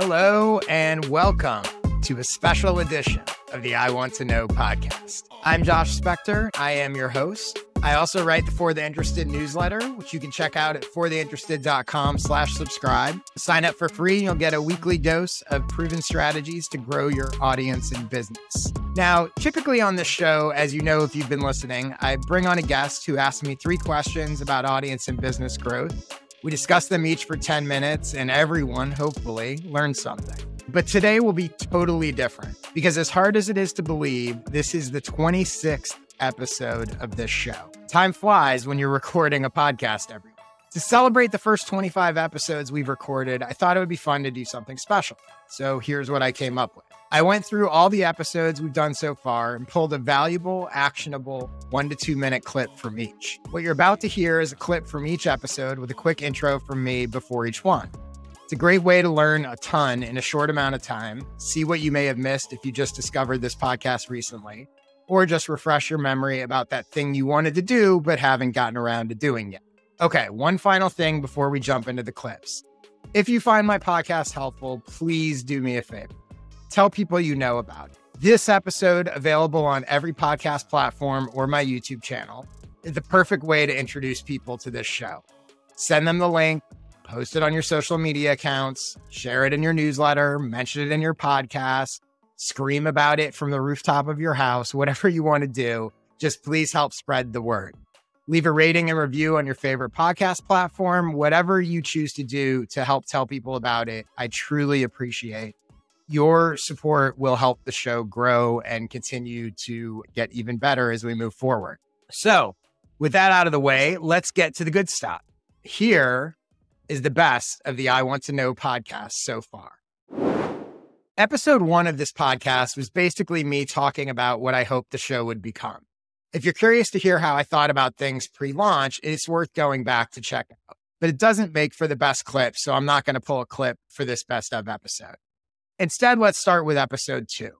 Hello and welcome to a special edition of the I Want to Know podcast. I'm Josh Spector. I am your host. I also write the For the Interested newsletter, which you can check out at fortheinterested.com slash subscribe. Sign up for free and you'll get a weekly dose of proven strategies to grow your audience and business. Now, typically on this show, as you know if you've been listening, I bring on a guest who asks me three questions about audience and business growth. We discuss them each for 10 minutes, and everyone, hopefully, learns something. But today will be totally different because, as hard as it is to believe, this is the 26th episode of this show. Time flies when you're recording a podcast every week. To celebrate the first 25 episodes we've recorded, I thought it would be fun to do something special. So here's what I came up with. I went through all the episodes we've done so far and pulled a valuable, actionable one to two minute clip from each. What you're about to hear is a clip from each episode with a quick intro from me before each one. It's a great way to learn a ton in a short amount of time, see what you may have missed if you just discovered this podcast recently, or just refresh your memory about that thing you wanted to do but haven't gotten around to doing yet. Okay, one final thing before we jump into the clips. If you find my podcast helpful, please do me a favor tell people you know about it. This episode, available on every podcast platform or my YouTube channel, is the perfect way to introduce people to this show. Send them the link, post it on your social media accounts, share it in your newsletter, mention it in your podcast, scream about it from the rooftop of your house, whatever you want to do. Just please help spread the word. Leave a rating and review on your favorite podcast platform, whatever you choose to do to help tell people about it. I truly appreciate your support will help the show grow and continue to get even better as we move forward. So, with that out of the way, let's get to the good stuff. Here is the best of the I Want to Know podcast so far. Episode one of this podcast was basically me talking about what I hoped the show would become. If you're curious to hear how I thought about things pre launch, it's worth going back to check out. But it doesn't make for the best clip, so I'm not going to pull a clip for this best of episode. Instead, let's start with episode two.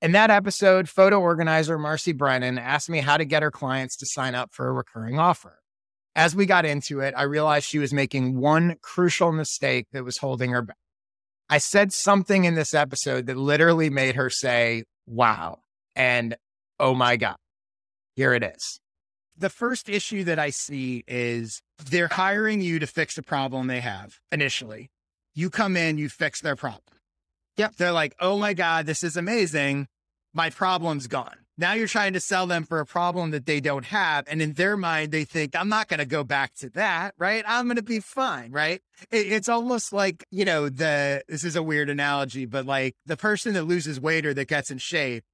In that episode, photo organizer Marcy Brennan asked me how to get her clients to sign up for a recurring offer. As we got into it, I realized she was making one crucial mistake that was holding her back. I said something in this episode that literally made her say, wow, and oh my God, here it is. The first issue that I see is they're hiring you to fix a problem they have initially. You come in, you fix their problem. Yep. They're like, oh my God, this is amazing. My problem's gone. Now you're trying to sell them for a problem that they don't have. And in their mind, they think, I'm not going to go back to that, right? I'm going to be fine, right? It, it's almost like, you know, the, this is a weird analogy, but like the person that loses weight or that gets in shape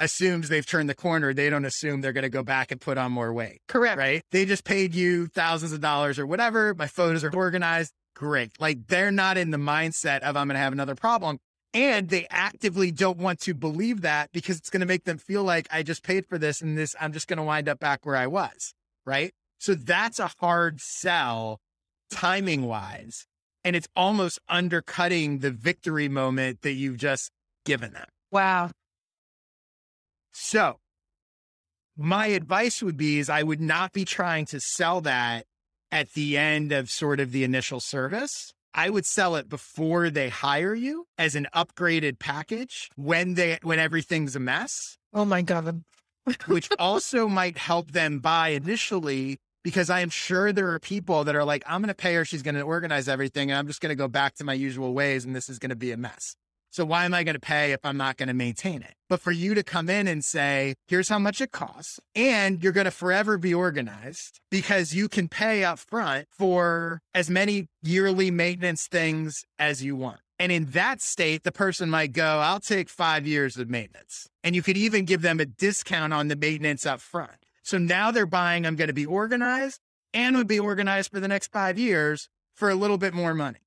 assumes they've turned the corner. They don't assume they're going to go back and put on more weight. Correct. Right. They just paid you thousands of dollars or whatever. My photos are organized great. Like they're not in the mindset of I'm going to have another problem. And they actively don't want to believe that because it's going to make them feel like I just paid for this and this, I'm just going to wind up back where I was. Right. So that's a hard sell timing wise. And it's almost undercutting the victory moment that you've just given them. Wow. So my advice would be is I would not be trying to sell that at the end of sort of the initial service. I would sell it before they hire you as an upgraded package when they when everything's a mess. Oh my god. which also might help them buy initially because I am sure there are people that are like, I'm going to pay her. She's going to organize everything. And I'm just going to go back to my usual ways. And this is going to be a mess. So why am I going to pay if I'm not going to maintain it? But for you to come in and say, here's how much it costs, and you're going to forever be organized because you can pay up front for as many yearly maintenance things as you want. And in that state, the person might go, I'll take five years of maintenance. And you could even give them a discount on the maintenance up front. So now they're buying, I'm going to be organized and would be organized for the next five years for a little bit more money.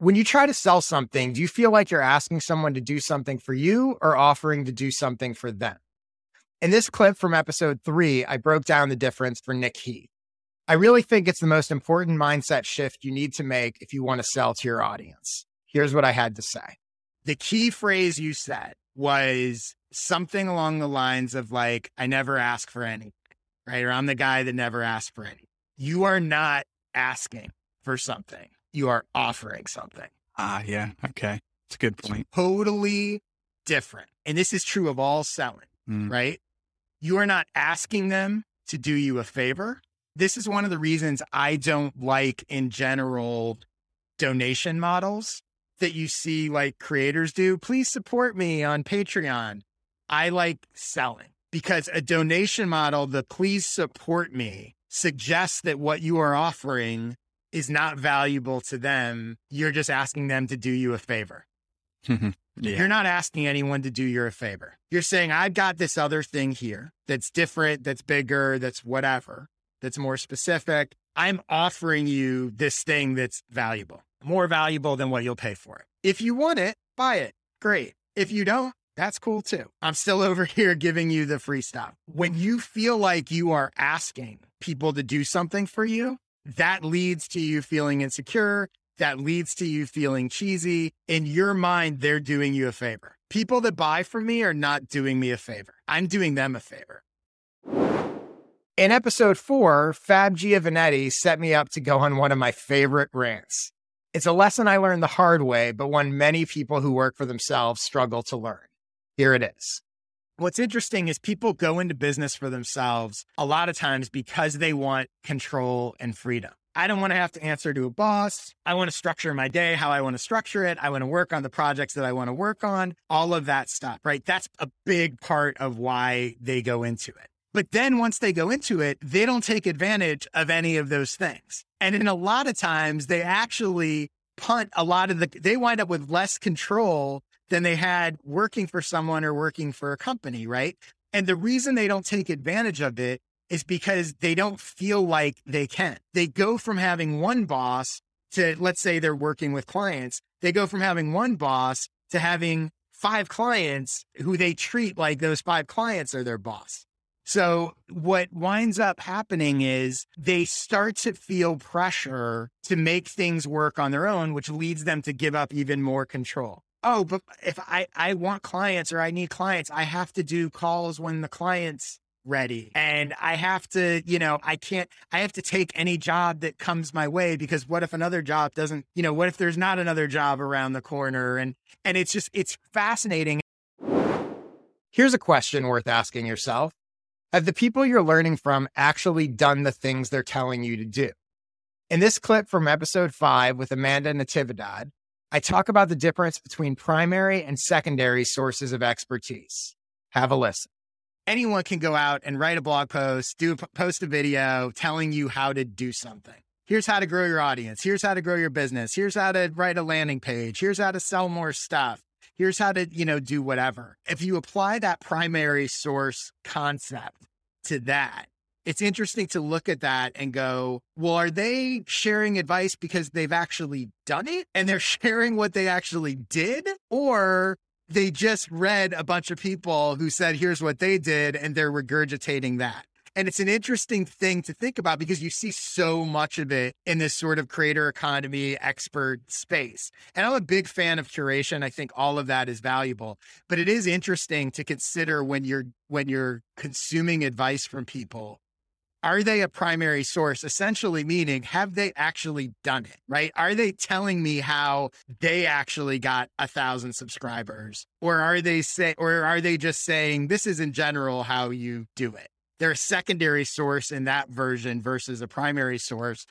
When you try to sell something, do you feel like you're asking someone to do something for you or offering to do something for them? In this clip from episode three, I broke down the difference for Nick Heath. I really think it's the most important mindset shift you need to make if you want to sell to your audience. Here's what I had to say. The key phrase you said was something along the lines of like, I never ask for anything, right? Or I'm the guy that never asks for anything. You are not asking for something you are offering something. Ah, yeah. Okay. It's a good point. Totally different. And this is true of all selling, Mm. right? You are not asking them to do you a favor. This is one of the reasons I don't like, in general, donation models that you see like creators do. Please support me on Patreon. I like selling because a donation model, the please support me, suggests that what you are offering is not valuable to them. You're just asking them to do you a favor. Mm-hmm. yeah. You're not asking anyone to do you a favor. You're saying, I've got this other thing here that's different, that's bigger, that's whatever, that's more specific. I'm offering you this thing that's valuable, more valuable than what you'll pay for it. If you want it, buy it. Great. If you don't, that's cool too. I'm still over here giving you the free stuff. When you feel like you are asking people to do something for you, that leads to you feeling insecure. That leads to you feeling cheesy. In your mind, they're doing you a favor. People that buy from me are not doing me a favor. I'm doing them a favor. In episode four, Fab Giovanetti set me up to go on one of my favorite rants. It's a lesson I learned the hard way, but one many people who work for themselves struggle to learn. Here it is. What's interesting is people go into business for themselves a lot of times because they want control and freedom. I don't want to have to answer to a boss. I want to structure my day how I want to structure it. I want to work on the projects that I want to work on, all of that stuff, right? That's a big part of why they go into it. But then once they go into it, they don't take advantage of any of those things. And in a lot of times, they actually punt a lot of the, they wind up with less control than they had working for someone or working for a company, right? And the reason they don't take advantage of it is because they don't feel like they can. They go from having one boss to, let's say they're working with clients, they go from having one boss to having five clients who they treat like those five clients are their boss. So what winds up happening is they start to feel pressure to make things work on their own, which leads them to give up even more control. Oh, but if I, I want clients or I need clients, I have to do calls when the client's ready. And I have to, you know, I can't, I have to take any job that comes my way because what if another job doesn't, you know, what if there's not another job around the corner? And, and it's just, it's fascinating. Here's a question worth asking yourself. Have the people you're learning from actually done the things they're telling you to do? In this clip from episode five with Amanda Natividad, I talk about the difference between primary and secondary sources of expertise. Have a listen. Anyone can go out and write a blog post, do post a video telling you how to do something. Here's how to grow your audience. Here's how to grow your business. Here's how to write a landing page. Here's how to sell more stuff. Here's how to, you know, do whatever. If you apply that primary source concept to that, it's interesting to look at that and go, well, are they sharing advice because they've actually done it and they're sharing what they actually did? Or they just read a bunch of people who said, here's what they did, and they're regurgitating that. And it's an interesting thing to think about because you see so much of it in this sort of creator economy expert space. And I'm a big fan of curation. I think all of that is valuable, but it is interesting to consider when you're when you're consuming advice from people are they a primary source? Essentially, meaning, have they actually done it? Right? Are they telling me how they actually got a thousand subscribers, or are they say, or are they just saying this is in general how you do it? They're a secondary source in that version versus a primary source.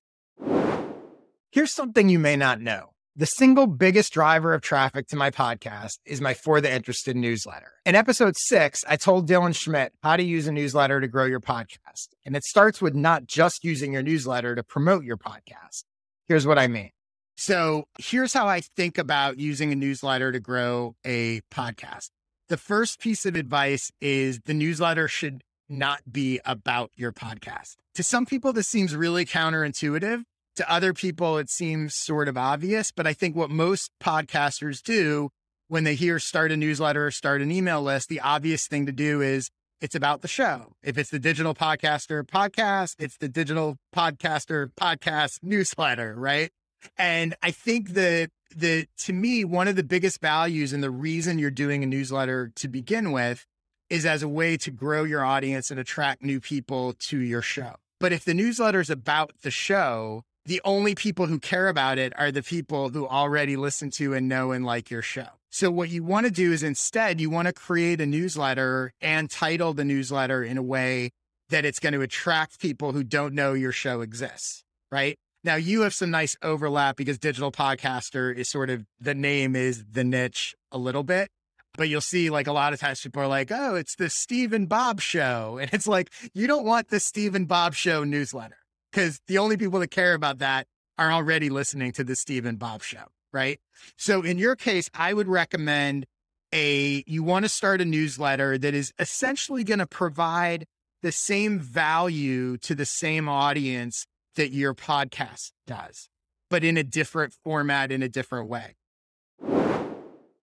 Here's something you may not know. The single biggest driver of traffic to my podcast is my For the Interested newsletter. In episode six, I told Dylan Schmidt how to use a newsletter to grow your podcast. And it starts with not just using your newsletter to promote your podcast. Here's what I mean. So here's how I think about using a newsletter to grow a podcast. The first piece of advice is the newsletter should not be about your podcast. To some people, this seems really counterintuitive. To other people, it seems sort of obvious, but I think what most podcasters do when they hear start a newsletter or start an email list, the obvious thing to do is it's about the show. If it's the digital podcaster podcast, it's the digital podcaster podcast newsletter, right? And I think that the to me, one of the biggest values and the reason you're doing a newsletter to begin with is as a way to grow your audience and attract new people to your show. But if the newsletter is about the show, the only people who care about it are the people who already listen to and know and like your show. So what you want to do is instead you want to create a newsletter and title the newsletter in a way that it's going to attract people who don't know your show exists, right? Now you have some nice overlap because digital podcaster is sort of the name is the niche a little bit. But you'll see like a lot of times people are like, oh, it's the Steve and Bob show. And it's like, you don't want the Steve and Bob show newsletter because the only people that care about that are already listening to the Steve and Bob show. Right. So in your case, I would recommend a, you want to start a newsletter that is essentially going to provide the same value to the same audience that your podcast does, but in a different format, in a different way.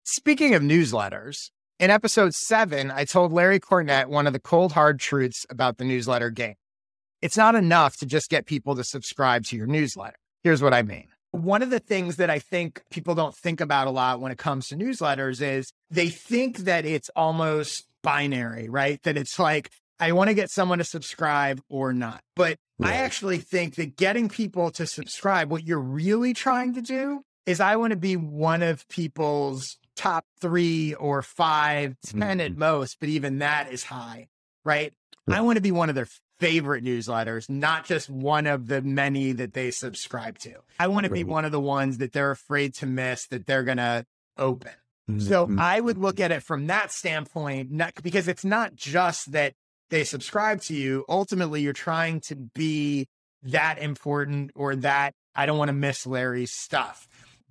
Speaking of newsletters, in episode seven, I told Larry Cornett one of the cold, hard truths about the newsletter game. It's not enough to just get people to subscribe to your newsletter. Here's what I mean. One of the things that I think people don't think about a lot when it comes to newsletters is they think that it's almost binary, right? That it's like, I want to get someone to subscribe or not. But right. I actually think that getting people to subscribe, what you're really trying to do is I want to be one of people's top three or five, 10 mm-hmm. at most, but even that is high, right? I want to be one of their favorite newsletters, not just one of the many that they subscribe to. I want to be one of the ones that they're afraid to miss that they're going to open. Mm-hmm. So I would look at it from that standpoint, not, because it's not just that they subscribe to you. Ultimately, you're trying to be that important or that I don't want to miss Larry's stuff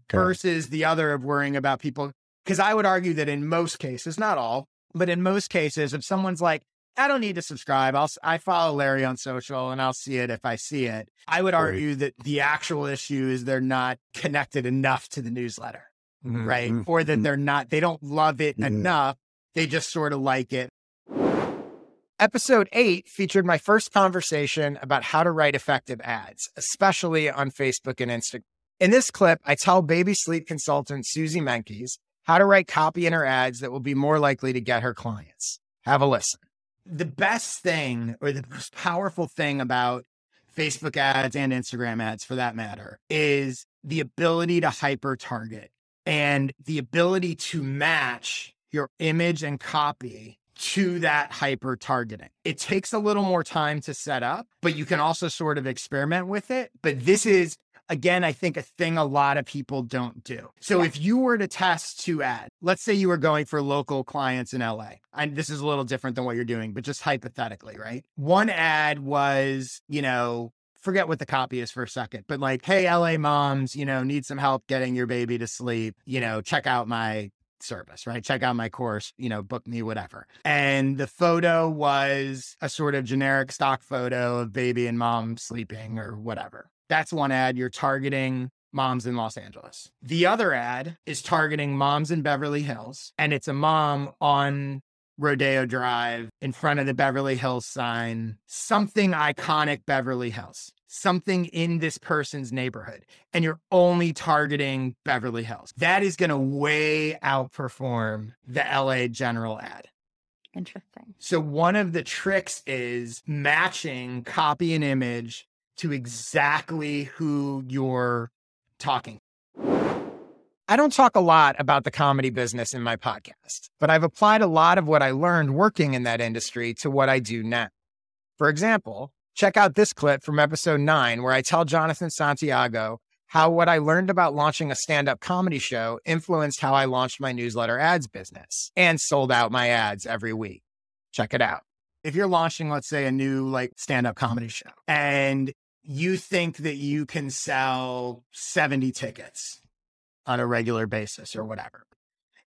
okay. versus the other of worrying about people because I would argue that in most cases, not all, but in most cases, if someone's like, I don't need to subscribe. I'll I follow Larry on social and I'll see it if I see it. I would argue that the actual issue is they're not connected enough to the newsletter, mm-hmm. right? Or that mm-hmm. they're not they don't love it mm-hmm. enough. They just sort of like it. Episode 8 featured my first conversation about how to write effective ads, especially on Facebook and Instagram. In this clip, I tell baby sleep consultant Susie Menkes how to write copy in her ads that will be more likely to get her clients. Have a listen. The best thing or the most powerful thing about Facebook ads and Instagram ads for that matter is the ability to hyper target and the ability to match your image and copy to that hyper targeting. It takes a little more time to set up, but you can also sort of experiment with it. But this is again, I think a thing a lot of people don't do. So yeah. if you were to test two ads, let's say you were going for local clients in LA, and this is a little different than what you're doing, but just hypothetically, right? One ad was, you know, forget what the copy is for a second, but like, hey, LA moms, you know, need some help getting your baby to sleep, you know, check out my service, right? Check out my course, you know, book me, whatever. And the photo was a sort of generic stock photo of baby and mom sleeping or whatever. That's one ad you're targeting moms in Los Angeles. The other ad is targeting moms in Beverly Hills, and it's a mom on Rodeo Drive in front of the Beverly Hills sign, something iconic Beverly Hills, something in this person's neighborhood, and you're only targeting Beverly Hills. That is going to way outperform the LA general ad. Interesting. So, one of the tricks is matching copy and image to exactly who you're talking. I don't talk a lot about the comedy business in my podcast, but I've applied a lot of what I learned working in that industry to what I do now. For example, check out this clip from episode nine, where I tell Jonathan Santiago how what I learned about launching a stand up comedy show influenced how I launched my newsletter ads business and sold out my ads every week. Check it out. If you're launching, let's say, a new like stand up comedy show and you think that you can sell 70 tickets on a regular basis or whatever.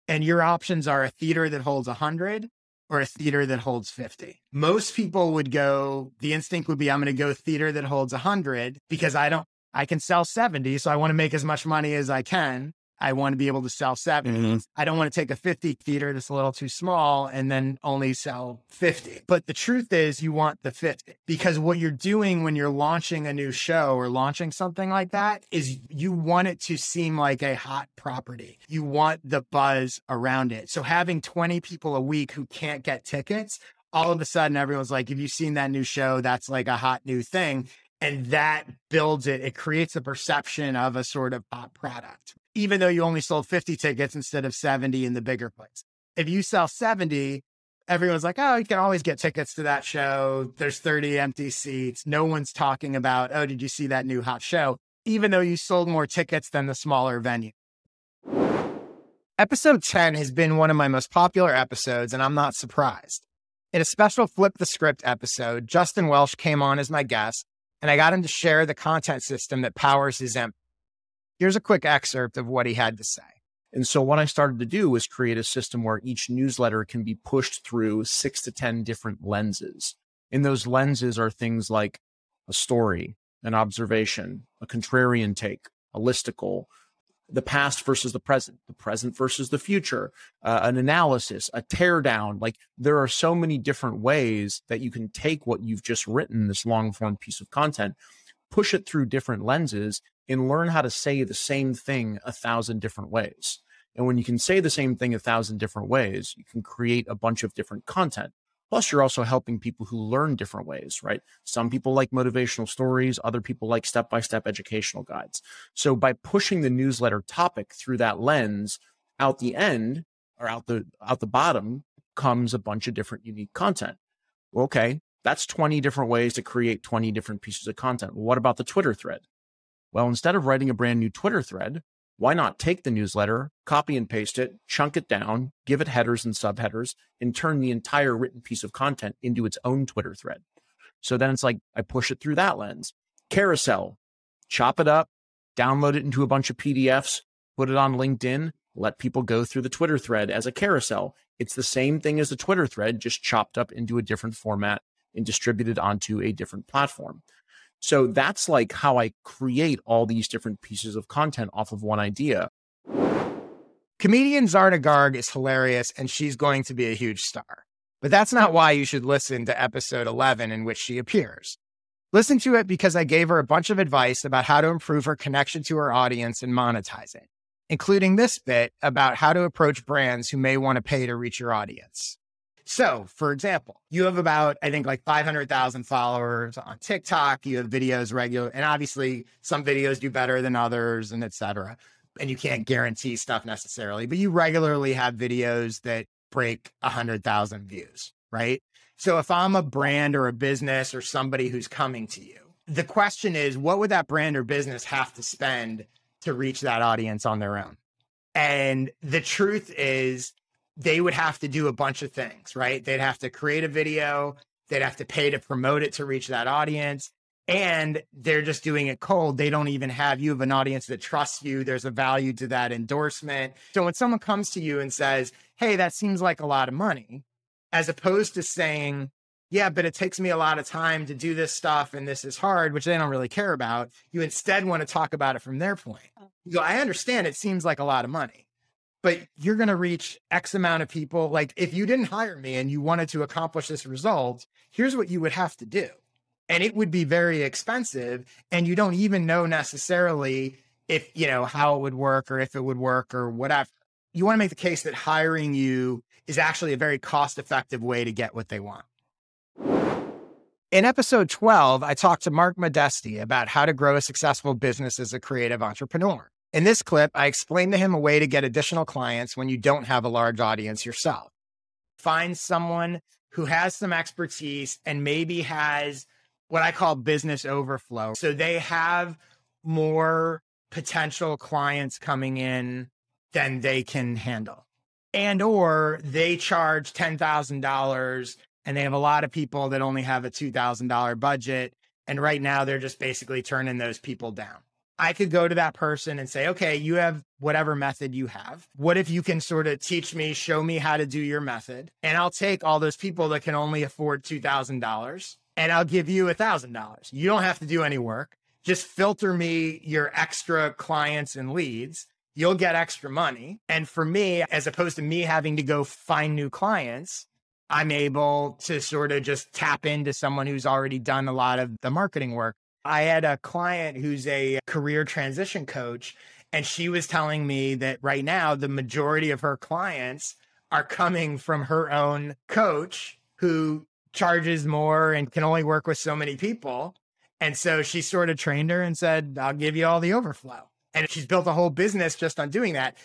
And your options are a theater that holds 100 or a theater that holds 50. Most people would go, the instinct would be, I'm going to go theater that holds 100 because I don't, I can sell 70. So I want to make as much money as I can. I want to be able to sell 7 mm-hmm. I don't want to take a 50 theater that's a little too small and then only sell 50. But the truth is, you want the 50 because what you're doing when you're launching a new show or launching something like that is you want it to seem like a hot property. You want the buzz around it. So having 20 people a week who can't get tickets, all of a sudden everyone's like, have you seen that new show? That's like a hot new thing And that builds it. It creates a perception of a sort of pop product, even though you only sold 50 tickets instead of 70 in the bigger place. If you sell 70, everyone's like, oh, you can always get tickets to that show. There's 30 empty seats. No one's talking about, oh, did you see that new hot show? Even though you sold more tickets than the smaller venue. Episode 10 has been one of my most popular episodes, and I'm not surprised. In a special Flip the Script episode, Justin Welsh came on as my guest, and I got him to share the content system that powers his empire. Here's a quick excerpt of what he had to say. And so what I started to do was create a system where each newsletter can be pushed through six to 10 different lenses. And those lenses are things like a story, an observation, a contrarian take, a listicle, the past versus the present, the present versus the future, uh, an analysis, a teardown. Like there are so many different ways that you can take what you've just written, this long form piece of content, push it through different lenses, and learn how to say the same thing a thousand different ways. And when you can say the same thing a thousand different ways, you can create a bunch of different content. Plus, you're also helping people who learn different ways, right? Some people like motivational stories, other people like step by step educational guides. So, by pushing the newsletter topic through that lens, out the end or out the out the bottom comes a bunch of different unique content. Okay, that's 20 different ways to create 20 different pieces of content. What about the Twitter thread? Well, instead of writing a brand new Twitter thread, why not take the newsletter, copy and paste it, chunk it down, give it headers and subheaders, and turn the entire written piece of content into its own Twitter thread? So then it's like I push it through that lens. Carousel, chop it up, download it into a bunch of PDFs, put it on LinkedIn, let people go through the Twitter thread as a carousel. It's the same thing as the Twitter thread, just chopped up into a different format and distributed onto a different platform. So that's like how I create all these different pieces of content off of one idea. Comedian Zarna Garg is hilarious and she's going to be a huge star. But that's not why you should listen to episode 11 in which she appears. Listen to it because I gave her a bunch of advice about how to improve her connection to her audience and monetize it, including this bit about how to approach brands who may want to pay to reach your audience. So, for example, you have about, I think, like 500,000 followers on TikTok. You have videos regular, and obviously some videos do better than others, and et cetera. And you can't guarantee stuff necessarily, but you regularly have videos that break 100,000 views, right? So, if I'm a brand or a business or somebody who's coming to you, the question is, what would that brand or business have to spend to reach that audience on their own? And the truth is, they would have to do a bunch of things, right? They'd have to create a video, they'd have to pay to promote it to reach that audience. And they're just doing it cold. They don't even have you have an audience that trusts you. There's a value to that endorsement. So when someone comes to you and says, Hey, that seems like a lot of money, as opposed to saying, yeah, but it takes me a lot of time to do this stuff and this is hard, which they don't really care about. You instead want to talk about it from their point. Oh. You go, I understand it seems like a lot of money but you're going to reach X amount of people. Like if you didn't hire me and you wanted to accomplish this result, here's what you would have to do. And it would be very expensive. And you don't even know necessarily if, you know, how it would work or if it would work or whatever. You want to make the case that hiring you is actually a very cost effective way to get what they want. In episode 12, I talked to Mark Modesti about how to grow a successful business as a creative entrepreneur. In this clip, I explained to him a way to get additional clients when you don't have a large audience yourself. Find someone who has some expertise and maybe has what I call business overflow. So they have more potential clients coming in than they can handle. And or they charge $10,000 and they have a lot of people that only have a $2,000 budget and right now they're just basically turning those people down. I could go to that person and say, okay, you have whatever method you have. What if you can sort of teach me, show me how to do your method? And I'll take all those people that can only afford $2,000 and I'll give you $1,000. You don't have to do any work. Just filter me your extra clients and leads. You'll get extra money. And for me, as opposed to me having to go find new clients, I'm able to sort of just tap into someone who's already done a lot of the marketing work. I had a client who's a career transition coach, and she was telling me that right now, the majority of her clients are coming from her own coach who charges more and can only work with so many people. And so she sort of trained her and said, I'll give you all the overflow. And she's built a whole business just on doing that.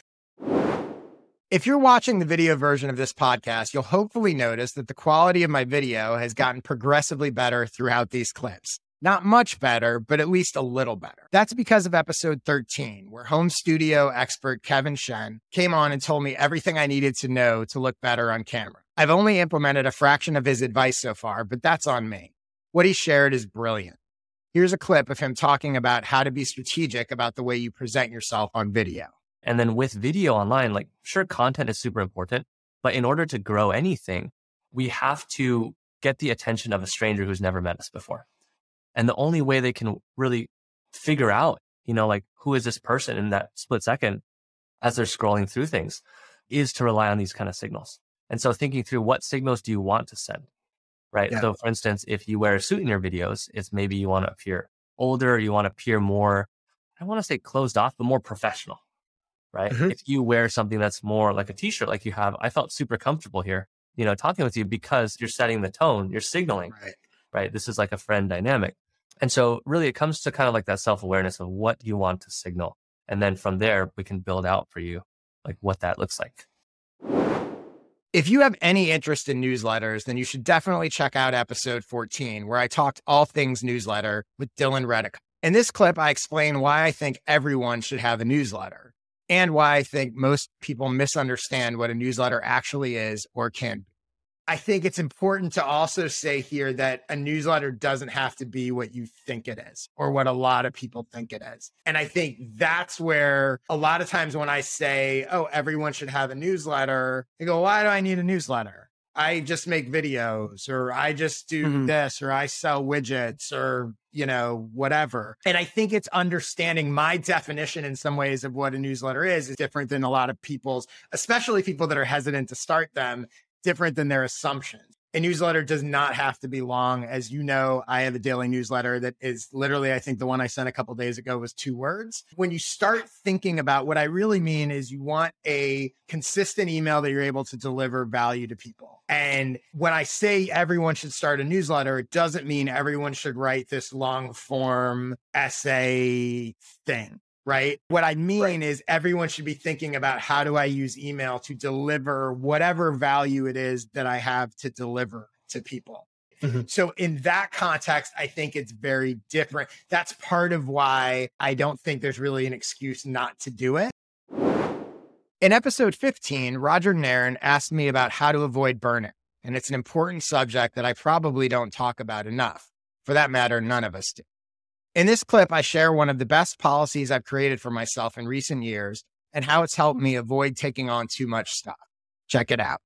If you're watching the video version of this podcast, you'll hopefully notice that the quality of my video has gotten progressively better throughout these clips. Not much better, but at least a little better. That's because of episode 13, where home studio expert Kevin Shen came on and told me everything I needed to know to look better on camera. I've only implemented a fraction of his advice so far, but that's on me. What he shared is brilliant. Here's a clip of him talking about how to be strategic about the way you present yourself on video. And then with video online, like sure, content is super important, but in order to grow anything, we have to get the attention of a stranger who's never met us before. And the only way they can really figure out, you know, like who is this person in that split second as they're scrolling through things is to rely on these kind of signals. And so thinking through what signals do you want to send? Right. Yeah. So for instance, if you wear a suit in your videos, it's maybe you want to appear older, you want to appear more, I want to say closed off, but more professional right? Mm-hmm. If you wear something that's more like a t-shirt like you have, I felt super comfortable here, you know, talking with you because you're setting the tone, you're signaling, right? Right? This is like a friend dynamic. And so really it comes to kind of like that self-awareness of what you want to signal. And then from there, we can build out for you like what that looks like. If you have any interest in newsletters, then you should definitely check out episode 14, where I talked all things newsletter with Dylan Reddick. In this clip, I explain why I think everyone should have a newsletter and why I think most people misunderstand what a newsletter actually is or can be. I think it's important to also say here that a newsletter doesn't have to be what you think it is or what a lot of people think it is. And I think that's where a lot of times when I say, oh, everyone should have a newsletter, they go, why do I need a newsletter? I just make videos or I just do mm-hmm. this or I sell widgets or, you know, whatever. And I think it's understanding my definition in some ways of what a newsletter is is different than a lot of people's, especially people that are hesitant to start them, different than their assumptions a newsletter does not have to be long. As you know, I have a daily newsletter that is literally, I think the one I sent a couple days ago was two words. When you start thinking about what I really mean is you want a consistent email that you're able to deliver value to people. And when I say everyone should start a newsletter, it doesn't mean everyone should write this long form essay thing right? What I mean right. is everyone should be thinking about how do I use email to deliver whatever value it is that I have to deliver to people. Mm-hmm. So in that context, I think it's very different. That's part of why I don't think there's really an excuse not to do it. In episode 15, Roger Nairn asked me about how to avoid burnout. And it's an important subject that I probably don't talk about enough. For that matter, none of us do. In this clip, I share one of the best policies I've created for myself in recent years and how it's helped hmm. me avoid taking on too much stuff. Check it out.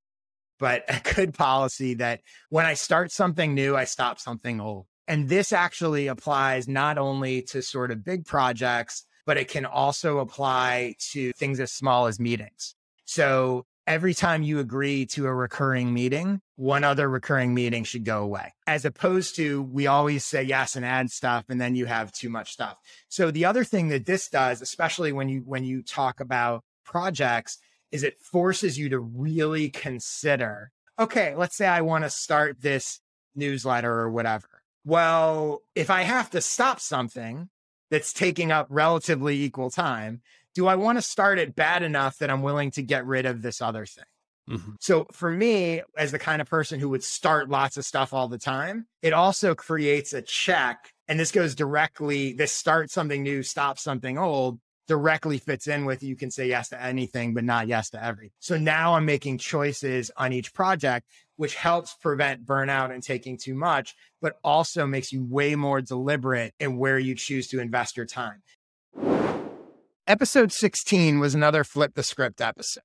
But a good policy that when I start something new, I stop something old. And this actually applies not only to sort of big projects, but it can also apply to things as small as meetings. So every time you agree to a recurring meeting, one other recurring meeting should go away, as opposed to we always say yes and add stuff, and then you have too much stuff. So the other thing that this does, especially when you when you talk about projects, is it forces you to really consider. Okay, let's say I want to start this newsletter or whatever. Well, if I have to stop something that's taking up relatively equal time, do I want to start it bad enough that I'm willing to get rid of this other thing? Mm-hmm. So for me, as the kind of person who would start lots of stuff all the time, it also creates a check. And this goes directly, this start something new, stop something old directly fits in with you can say yes to anything, but not yes to everything. So now I'm making choices on each project, which helps prevent burnout and taking too much, but also makes you way more deliberate in where you choose to invest your time. Episode 16 was another flip the script episode.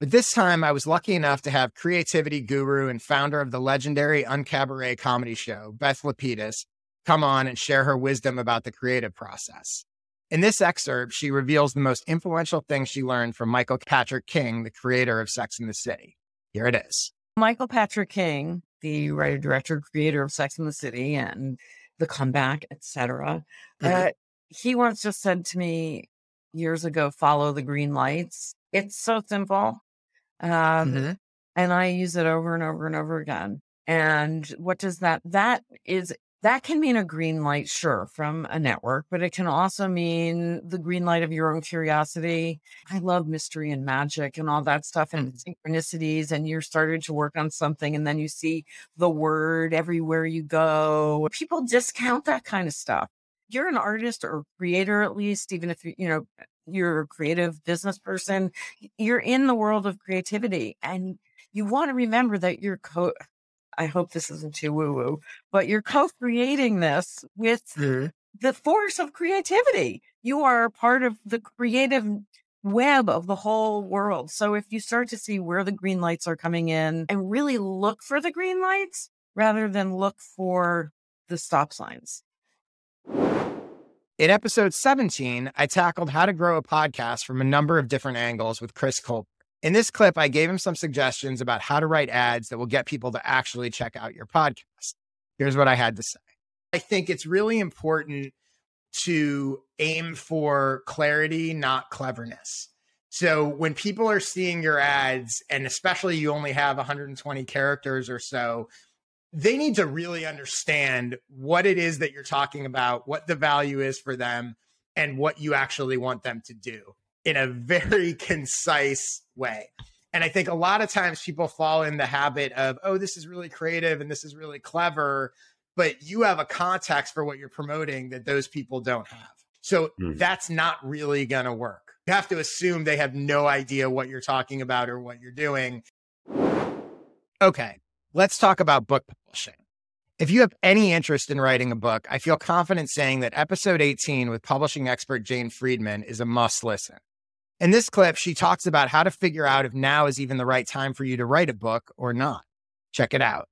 But this time I was lucky enough to have creativity guru and founder of the legendary Uncabaret comedy show, Beth Lapides, come on and share her wisdom about the creative process. In this excerpt, she reveals the most influential thing she learned from Michael Patrick King, the creator of Sex and the City. Here it is. Michael Patrick King, the writer, director, creator of Sex and the City and The Comeback, etc. Mm-hmm. Uh, he once just said to me, years ago, follow the green lights. It's so simple. Um, mm-hmm. And I use it over and over and over again. And what does that, that is that can mean a green light, sure, from a network, but it can also mean the green light of your own curiosity. I love mystery and magic and all that stuff and synchronicities. And you're starting to work on something, and then you see the word everywhere you go. People discount that kind of stuff. You're an artist or creator, at least, even if you, you know, you're a creative business person, you're in the world of creativity and you want to remember that you're co I hope this isn't too woo woo, but you're co creating this with Mm-hmm. the force of creativity. You are part of the creative web of the whole world. So if you start to see where the green lights are coming in and really look for the green lights rather than look for the stop signs. In episode 17, I tackled how to grow a podcast from a number of different angles with Chris Colbert. In this clip, I gave him some suggestions about how to write ads that will get people to actually check out your podcast. Here's what I had to say. I think it's really important to aim for clarity, not cleverness. So when people are seeing your ads, and especially you only have 120 characters or so, they need to really understand what it is that you're talking about, what the value is for them, and what you actually want them to do in a very concise way. And I think a lot of times people fall in the habit of, oh, this is really creative and this is really clever, but you have a context for what you're promoting that those people don't have. So Hmm. that's not really going to work. You have to assume they have no idea what you're talking about or what you're doing. Okay, let's talk about book publishing. If you have any interest in writing a book, I feel confident saying that episode 18 with publishing expert Jane Friedman is a must listen. In this clip, she talks about how to figure out if now is even the right time for you to write a book or not. Check it out.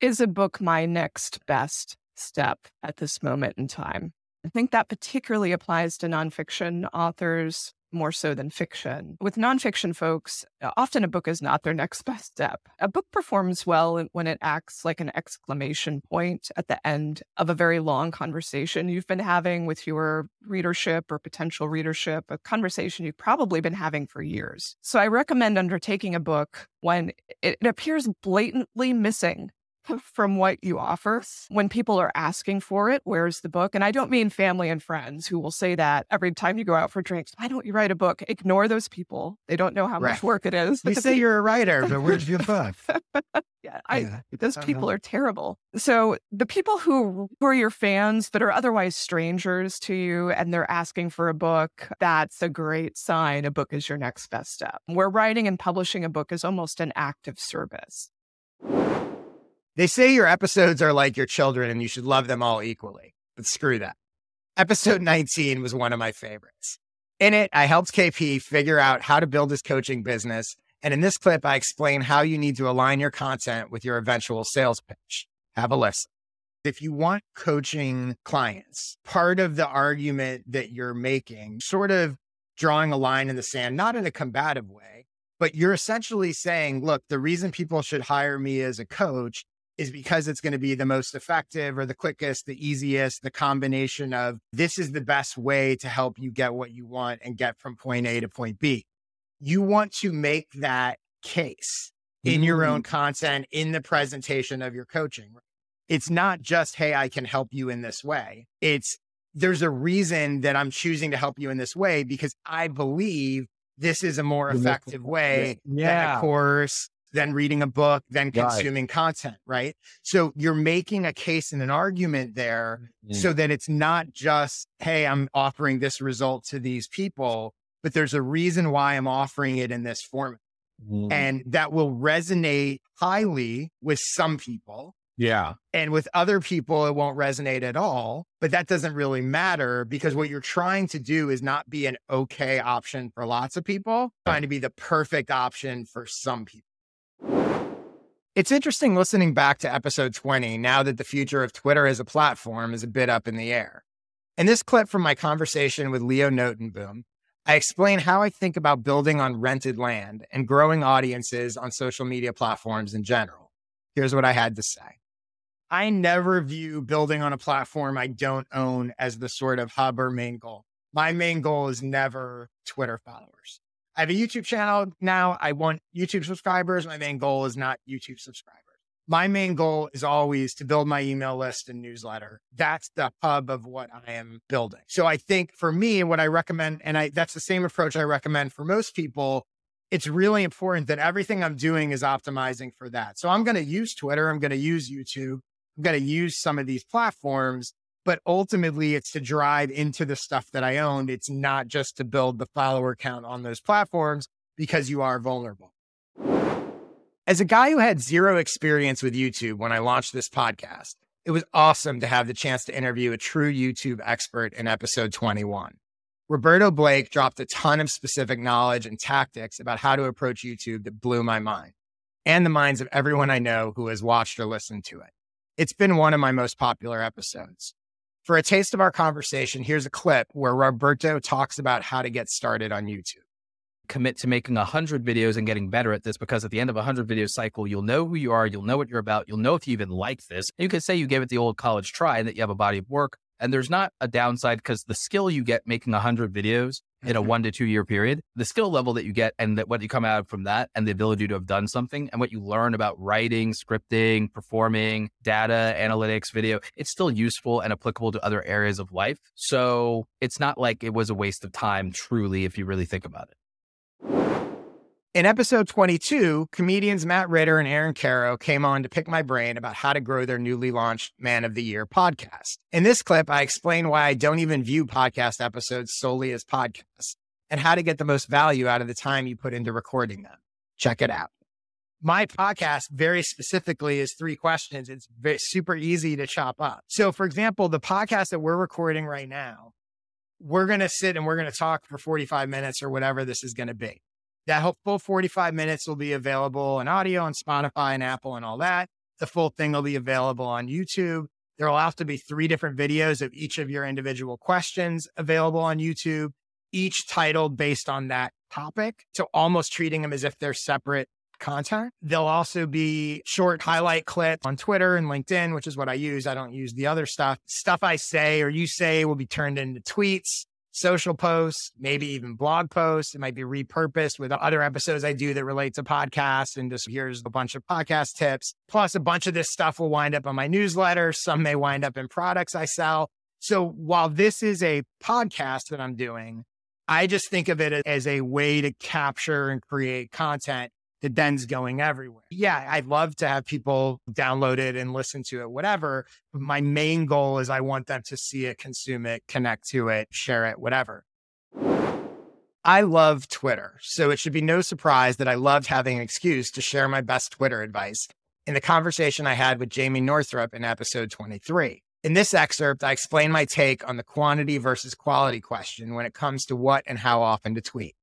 Is a book my next best step at this moment in time? I think that particularly applies to nonfiction authors more so than fiction. With nonfiction folks, uh, often a book is not their next best step. A book performs well when it acts like an exclamation point at the end of a very long conversation you've been having with your readership or potential readership, a conversation you've probably been having for years. So I recommend undertaking a book when it, it appears blatantly missing from what you offer when people are asking for it where's the book and i don't mean family and friends who will say that every time you go out for drinks why don't you write a book ignore those people they don't know how Right. much work it is You say you're a writer, but where's your book? yeah, I, Yeah. those people are terrible. So the people who who are your fans but are otherwise strangers to you and they're asking for a book, that's a great sign. A book is your next best step. Where writing and publishing a book is almost an act of service. They say your episodes are like your children and you should love them all equally, but screw that. Episode 19 was one of my favorites. In it, I helped KP figure out how to build his coaching business. And in this clip, I explain how you need to align your content with your eventual sales pitch. Have a listen. If you want coaching clients, part of the argument that you're making, sort of drawing a line in the sand, not in a combative way, but you're essentially saying, look, the reason people should hire me as a coach is because it's going to be the most effective or the quickest, the easiest, the combination of this is the best way to help you get what you want and get from point A to point B. You want to make that case in your own content, in the presentation of your coaching. It's not just, hey, I can help you in this way. It's there's a reason that I'm choosing to help you in this way because I believe this is a more effective way than a course, than reading a book, Right. consuming content, right? So you're making a case and an argument there Mm. so that it's not just, hey, I'm offering this result to these people, but there's a reason why I'm offering it in this format. Mm. And that will resonate highly with some people. yeah. And with other people, it won't resonate at all. But that doesn't really matter because what you're trying to do is not be an okay option for lots of people, trying to be the perfect option for some people. It's interesting listening back to episode 20 now that the future of Twitter as a platform is a bit up in the air. In this clip from my conversation with Leo Notenboom, I explain how I think about building on rented land and growing audiences on social media platforms in general. Here's what I had to say. I never view building on a platform I don't own as the sort of hub or main goal. My main goal is never Twitter followers. I have a YouTube channel now. I want YouTube subscribers. My main goal is not YouTube subscribers. my main goal is always to build my email list and newsletter. That's the hub of what I am building. So I think for me, what I recommend, and I that's the same approach I recommend for most people. It's really important that everything I'm doing is optimizing for that. So I'm going to use Twitter. I'm going to use YouTube. I'm going to use some of these platforms, but ultimately it's to drive into the stuff that I owned. It's not just to build the follower count on those platforms because you are vulnerable. As a guy who had zero experience with YouTube when I launched this podcast, it was awesome to have the chance to interview a true YouTube expert in episode 21. Roberto Blake dropped a ton of specific knowledge and tactics about how to approach YouTube that blew my mind and the minds of everyone I know who has watched or listened to it. It's been one of my most popular episodes. For a taste of our conversation, here's a clip where Roberto talks about how to get started on YouTube commit to making 100 videos and getting better at this because at the end of a 100 video cycle, you'll know who you are, you'll know what you're about, you'll know if you even like this. You can say you gave it the old college try and that you have a body of work. And there's not a downside because the skill you get making 100 videos in a mm-hmm. one to two year period, the skill level that you get and that what you come out from that and the ability to have done something and what you learn about writing, scripting, performing, data, analytics, video, it's still useful and applicable to other areas of life. So it's not like it was a waste of time, truly, if you really think about it. In episode 22, comedians Matt Ritter and Aaron Karo came on to pick my brain about how to grow their newly launched Man of the Year podcast. In this clip, I explain why I don't even view podcast episodes solely as podcasts and how to get the most value out of the time you put into recording them. Check it out. My podcast, very specifically, is three questions. It's very, super easy to chop up. So, for example, the podcast that we're recording right now, we're going to sit and we're going to talk for 45 minutes or whatever this is going to be. That full 45 minutes will be available in audio on Spotify and Apple and all that. The full thing will be available on YouTube. There will have to be three different videos of each of your individual questions available on YouTube, each titled based on that topic. So almost treating them as if they're separate content. There'll also be short highlight clips on Twitter and LinkedIn, which is what I use. I don't use the other stuff. Stuff I say or you say will be turned into tweets social posts, maybe even blog posts. It might be repurposed with other episodes I do that relate to podcasts. And just here's a bunch of podcast tips. Plus, a bunch of this stuff will wind up on my newsletter. Some may wind up in products I sell. So while this is a podcast that I'm doing, I just think of it as a way to capture and create content that then's going everywhere. Yeah, I'd love to have people download it and listen to it, whatever. My main goal is I want them to see it, consume it, connect to it, share it, whatever. I love Twitter, so it should be no surprise that I loved having an excuse to share my best Twitter advice in the conversation I had with Jamie Northrup in episode 23. In this excerpt, I explain my take on the quantity versus quality question when it comes to what and how often to tweet.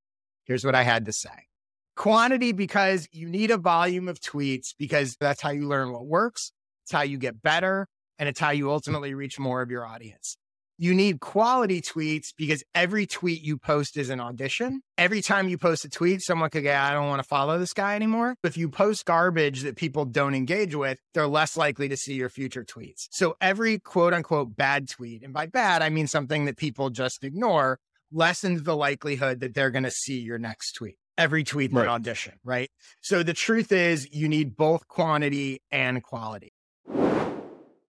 Here's what I had to say. Quantity because you need a volume of tweets because that's how you learn what works. It's how you get better and it's how you ultimately reach more of your audience. You need quality tweets because every tweet you post is an audition. Every time you post a tweet, someone could go, I don't want to follow this guy anymore. If you post garbage that people don't engage with, they're less likely to see your future tweets. So every quote unquote bad tweet, and by bad, I mean something that people just ignore, lessens the likelihood that they're going to see your next tweet every tweet right. audition, right? So the truth is you need both quantity and quality.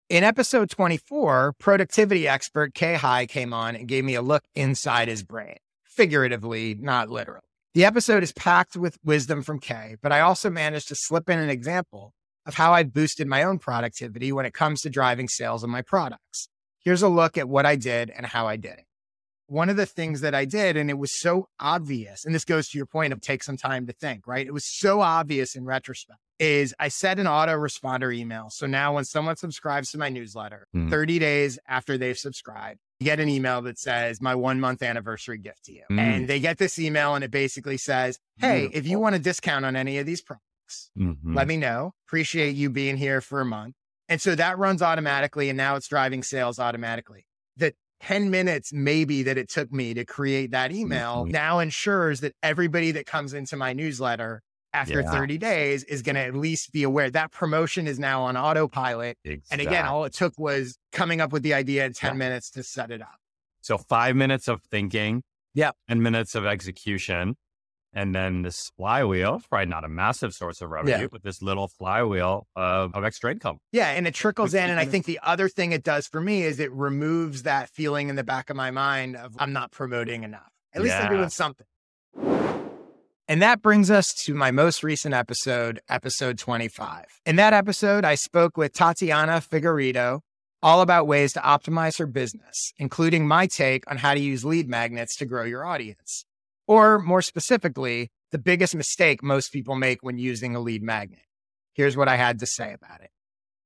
In episode 24, productivity expert Khe Hy came on and gave me a look inside his brain, figuratively, not literally. The episode is packed with wisdom from Khe, but I also managed to slip in an example of how I've boosted my own productivity when it comes to driving sales of my products. Here's a look at what I did and how I did it one of the things that I did, and it was so obvious, and this goes to your point of take some time to think, right? It was so obvious in retrospect, is I set an autoresponder email. So now when someone subscribes to my newsletter, mm. 30 days after they've subscribed, you get an email that says my one month anniversary gift to you. Mm. And they get this email and it basically says, Hey, Beautiful. if you want a discount on any of these products, mm-hmm. let me know. Appreciate you being here for a month. And so that runs automatically. And now it's driving sales automatically. The 10 minutes maybe that it took me to create that email mm-hmm. now ensures that everybody that comes into my newsletter after yeah. 30 days is going to at least be aware that promotion is now on autopilot. Exactly. And again, all it took was coming up with the idea in 10 yeah. minutes to set it up. So five minutes of thinking. Yeah. And minutes of execution. And then this flywheel, probably not a massive source of revenue, Yeah. but this little flywheel of, of extra income. Yeah, and it trickles in. And I think the other thing it does for me is it removes that feeling in the back of my mind of I'm not promoting enough. At least I'm doing something. And that brings us to my most recent episode, episode 25. In that episode, I spoke with Tatiana Figueredo all about ways to optimize her business, including my take on how to use lead magnets to grow your audience. Or more specifically, the biggest mistake most people make when using a lead magnet. Here's what I had to say about it.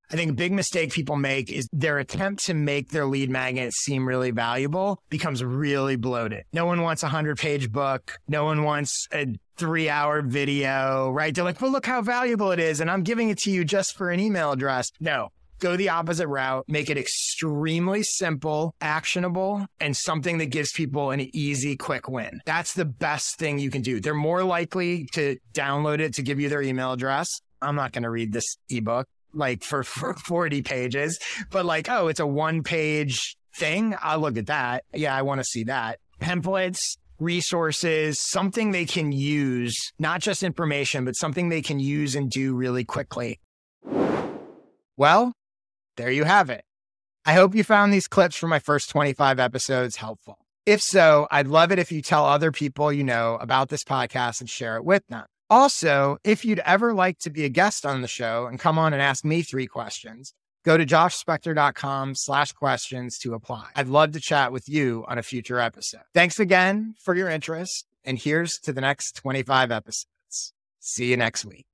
I think a big mistake people make is their attempt to make their lead magnet seem really valuable becomes really bloated. No one wants a hundred page book. No one wants a three hour video, right? They're like, well, look how valuable it is. And I'm giving it to you just for an email address. No, go the opposite route, make it extremely simple, actionable, and something that gives people an easy, quick win. That's the best thing you can do. They're more likely to download it to give you their email address. I'm not going to read this ebook like for, for 40 pages, but like, oh, it's a one page thing. I'll look at that. Yeah, I want to see that. Templates, resources, something they can use, not just information, but something they can use and do really quickly. Well, there you have it. I hope you found these clips from my first 25 episodes helpful. If so, I'd love it if you tell other people you know about this podcast and share it with them. Also, if you'd ever like to be a guest on the show and come on and ask me three questions, go to joshspector.com slash questions to apply. I'd love to chat with you on a future episode. Thanks again for your interest. And here's to the next 25 episodes. See you next week.